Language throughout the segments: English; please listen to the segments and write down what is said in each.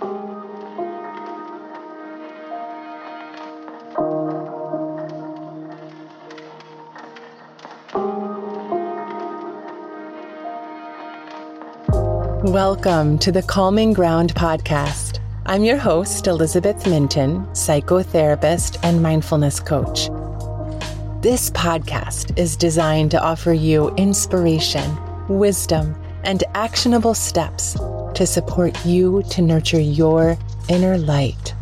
Welcome to the Calming Ground podcast. I'm your host, Elizabeth Minton, psychotherapist and mindfulness coach. This podcast is designed to offer you inspiration, wisdom, and actionable steps to support you to nurture your inner light.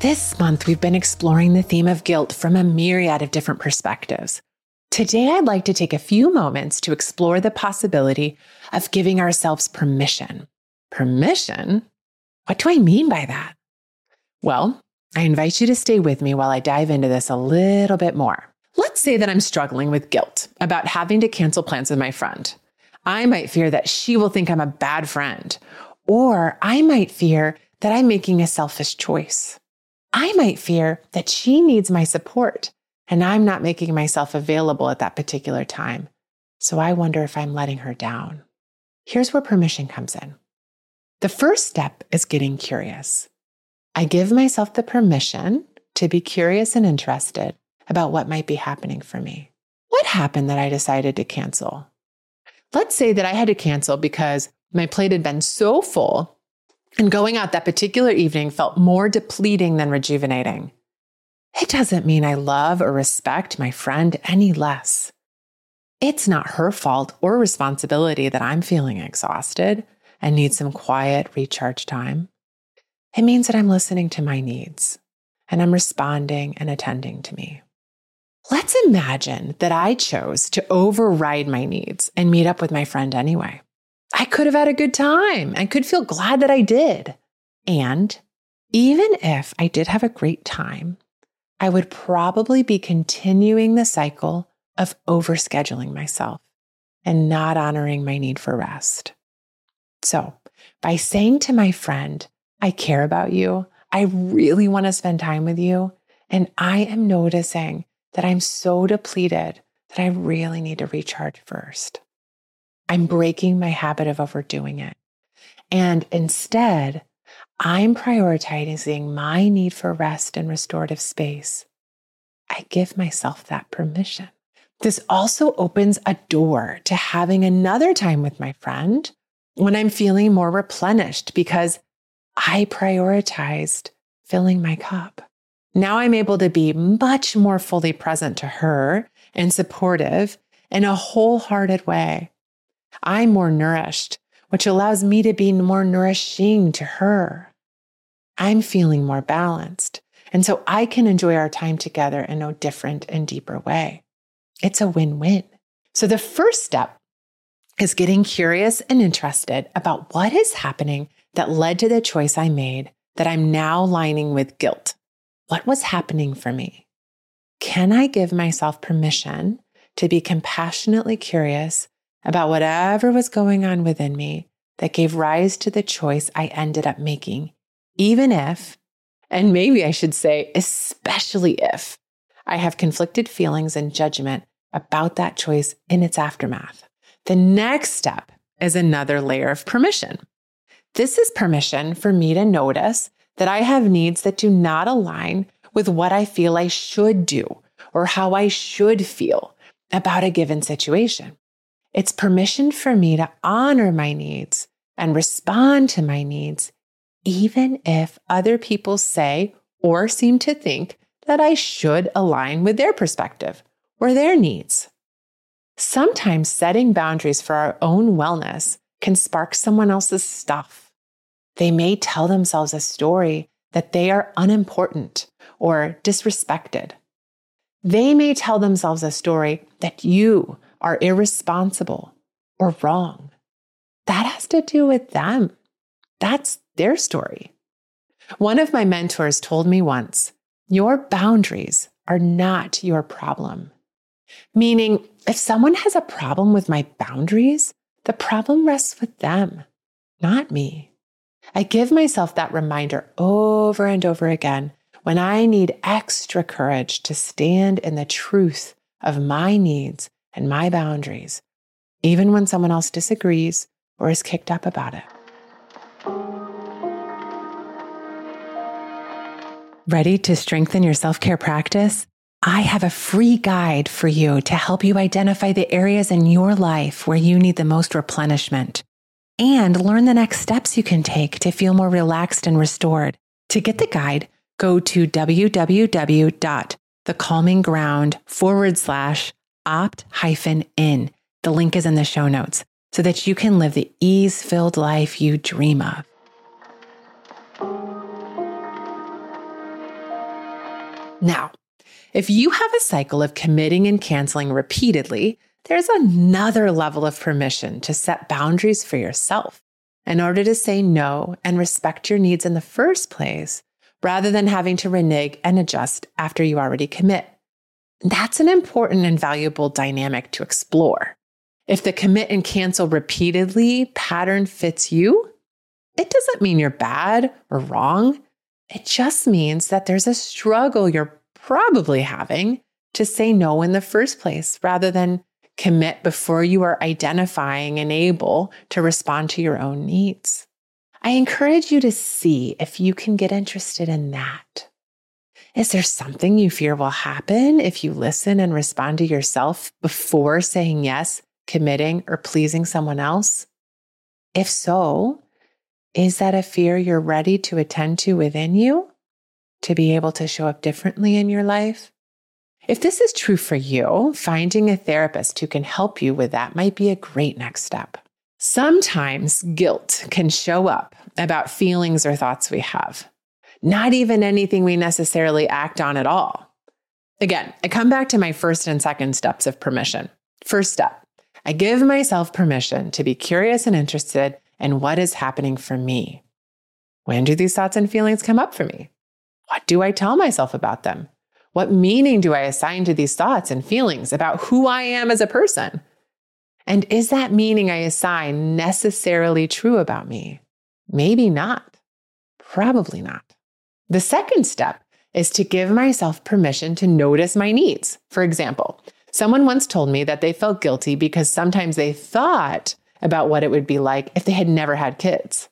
This month, we've been exploring the theme of guilt from a myriad of different perspectives. Today, I'd like to take a few moments to explore the possibility of giving ourselves permission. Permission? What do I mean by that? Well, I invite you to stay with me while I dive into this a little bit more. Let's say that I'm struggling with guilt about having to cancel plans with my friend. I might fear that she will think I'm a bad friend, or I might fear that I'm making a selfish choice. I might fear that she needs my support and I'm not making myself available at that particular time. So I wonder if I'm letting her down. Here's where permission comes in. The first step is getting curious. I give myself the permission to be curious and interested about what might be happening for me. What happened that I decided to cancel? Let's say that I had to cancel because my plate had been so full and going out that particular evening felt more depleting than rejuvenating. It doesn't mean I love or respect my friend any less. It's not her fault or responsibility that I'm feeling exhausted and need some quiet recharge time. It means that I'm listening to my needs and I'm responding and attending to me. Let's imagine that I chose to override my needs and meet up with my friend anyway. I could have had a good time and could feel glad that I did. And even if I did have a great time, I would probably be continuing the cycle of overscheduling myself and not honoring my need for rest. So, by saying to my friend, I care about you, I really want to spend time with you, and I am noticing that I'm so depleted that I really need to recharge first. I'm breaking my habit of overdoing it. And instead, I'm prioritizing my need for rest and restorative space. I give myself that permission. This also opens a door to having another time with my friend when I'm feeling more replenished because I prioritized filling my cup. Now I'm able to be much more fully present to her and supportive in a wholehearted way I'm more nourished, which allows me to be more nourishing to her. I'm feeling more balanced. And so I can enjoy our time together in a different and deeper way. It's a win win. So the first step is getting curious and interested about what is happening that led to the choice I made that I'm now lining with guilt. What was happening for me? Can I give myself permission to be compassionately curious about whatever was going on within me that gave rise to the choice I ended up making, even if, and maybe I should say, especially if, I have conflicted feelings and judgment about that choice in its aftermath. The next step is another layer of permission. This is permission for me to notice that I have needs that do not align with what I feel I should do or how I should feel about a given situation. It's permission for me to honor my needs and respond to my needs, even if other people say or seem to think that I should align with their perspective or their needs. Sometimes setting boundaries for our own wellness can spark someone else's stuff. They may tell themselves a story that they are unimportant or disrespected. They may tell themselves a story that you are irresponsible or wrong. That has to do with them. That's their story. One of my mentors told me once your boundaries are not your problem. Meaning, if someone has a problem with my boundaries, the problem rests with them, not me. I give myself that reminder over and over again when I need extra courage to stand in the truth of my needs and my boundaries even when someone else disagrees or is kicked up about it. Ready to strengthen your self care practice? I have a free guide for you to help you identify the areas in your life where you need the most replenishment and learn the next steps you can take to feel more relaxed and restored. To get the guide, go to www.thecalmingground forward slash opt hyphen in. The link is in the show notes so that you can live the ease filled life you dream of. Now, if you have a cycle of committing and canceling repeatedly, there's another level of permission to set boundaries for yourself in order to say no and respect your needs in the first place, rather than having to renege and adjust after you already commit. That's an important and valuable dynamic to explore. If the commit and cancel repeatedly pattern fits you, it doesn't mean you're bad or wrong. It just means that there's a struggle you're probably having to say no in the first place rather than commit before you are identifying and able to respond to your own needs. I encourage you to see if you can get interested in that. Is there something you fear will happen if you listen and respond to yourself before saying yes, committing, or pleasing someone else? If so, is that a fear you're ready to attend to within you to be able to show up differently in your life? If this is true for you, finding a therapist who can help you with that might be a great next step. Sometimes guilt can show up about feelings or thoughts we have, not even anything we necessarily act on at all. Again, I come back to my first and second steps of permission. First step, I give myself permission to be curious and interested in what is happening for me. When do these thoughts and feelings come up for me? What do I tell myself about them? What meaning do I assign to these thoughts and feelings about who I am as a person? And is that meaning I assign necessarily true about me? Maybe not. Probably not. The second step is to give myself permission to notice my needs. For example, someone once told me that they felt guilty because sometimes they thought about what it would be like if they had never had kids.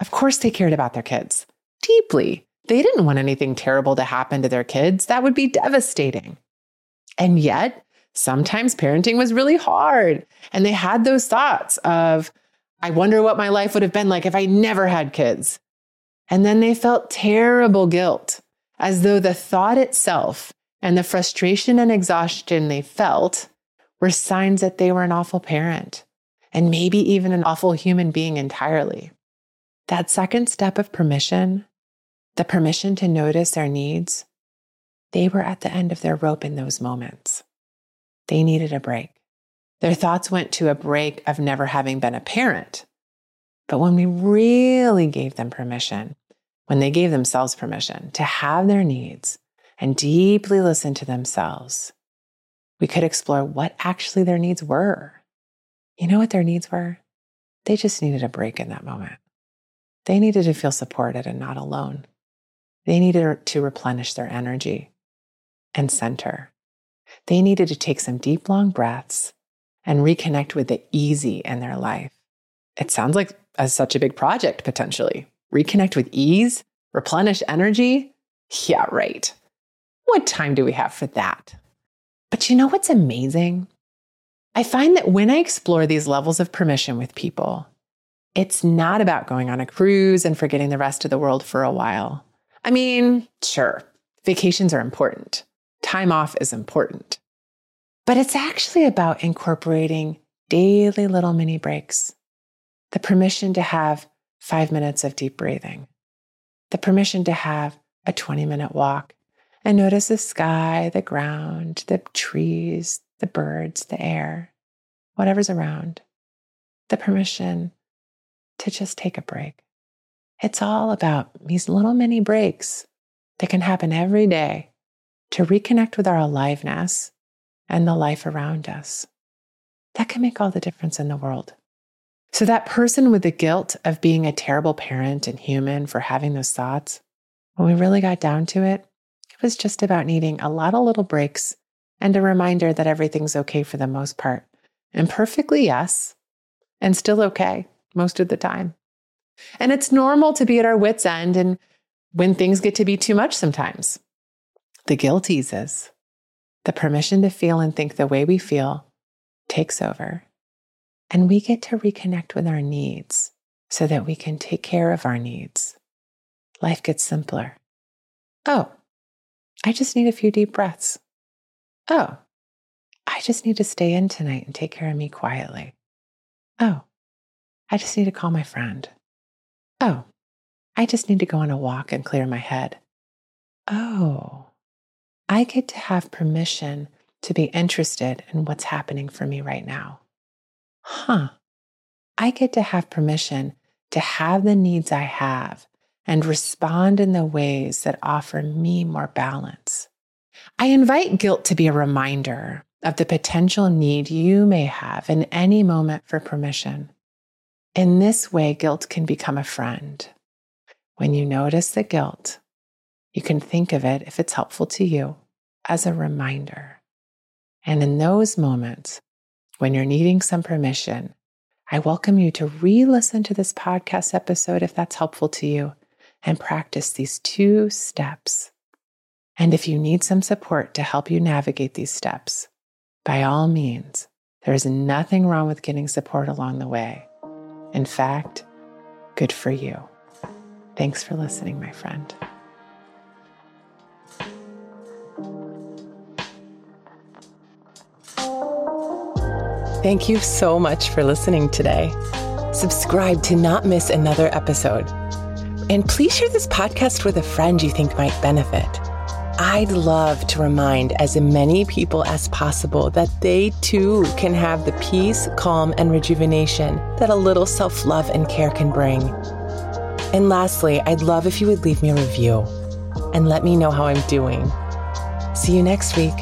Of course, they cared about their kids deeply they didn't want anything terrible to happen to their kids. That would be devastating. And yet, sometimes parenting was really hard. And they had those thoughts of, I wonder what my life would have been like if I never had kids. And then they felt terrible guilt, as though the thought itself and the frustration and exhaustion they felt were signs that they were an awful parent and maybe even an awful human being entirely. That second step of permission the permission to notice their needs, they were at the end of their rope in those moments. They needed a break. Their thoughts went to a break of never having been a parent. But when we really gave them permission, when they gave themselves permission to have their needs and deeply listen to themselves, we could explore what actually their needs were. You know what their needs were? They just needed a break in that moment. They needed to feel supported and not alone. They needed to replenish their energy and center. They needed to take some deep, long breaths and reconnect with the easy in their life. It sounds like a, such a big project potentially. Reconnect with ease, replenish energy. Yeah, right. What time do we have for that? But you know what's amazing? I find that when I explore these levels of permission with people, it's not about going on a cruise and forgetting the rest of the world for a while. I mean, sure, vacations are important, time off is important, but it's actually about incorporating daily little mini breaks, the permission to have five minutes of deep breathing, the permission to have a 20 minute walk. And notice the sky, the ground, the trees, the birds, the air, whatever's around, the permission to just take a break. It's all about these little mini breaks that can happen every day to reconnect with our aliveness and the life around us. That can make all the difference in the world. So, that person with the guilt of being a terrible parent and human for having those thoughts, when we really got down to it, it was just about needing a lot of little breaks and a reminder that everything's okay for the most part Imperfectly, yes, and still okay most of the time. And it's normal to be at our wits' end and when things get to be too much sometimes. The guilt eases. The permission to feel and think the way we feel takes over. And we get to reconnect with our needs so that we can take care of our needs. Life gets simpler. Oh, I just need a few deep breaths. Oh, I just need to stay in tonight and take care of me quietly. Oh, I just need to call my friend. Oh, I just need to go on a walk and clear my head. Oh, I get to have permission to be interested in what's happening for me right now. Huh. I get to have permission to have the needs I have and respond in the ways that offer me more balance. I invite guilt to be a reminder of the potential need you may have in any moment for permission. In this way, guilt can become a friend. When you notice the guilt, you can think of it, if it's helpful to you, as a reminder. And in those moments, when you're needing some permission, I welcome you to re listen to this podcast episode if that's helpful to you and practice these two steps. And if you need some support to help you navigate these steps, by all means, there is nothing wrong with getting support along the way. In fact, good for you. Thanks for listening, my friend. Thank you so much for listening today. Subscribe to not miss another episode. And please share this podcast with a friend you think might benefit. I'd love to remind as many people as possible that they too can have the peace, calm, and rejuvenation that a little self love and care can bring. And lastly, I'd love if you would leave me a review and let me know how I'm doing. See you next week.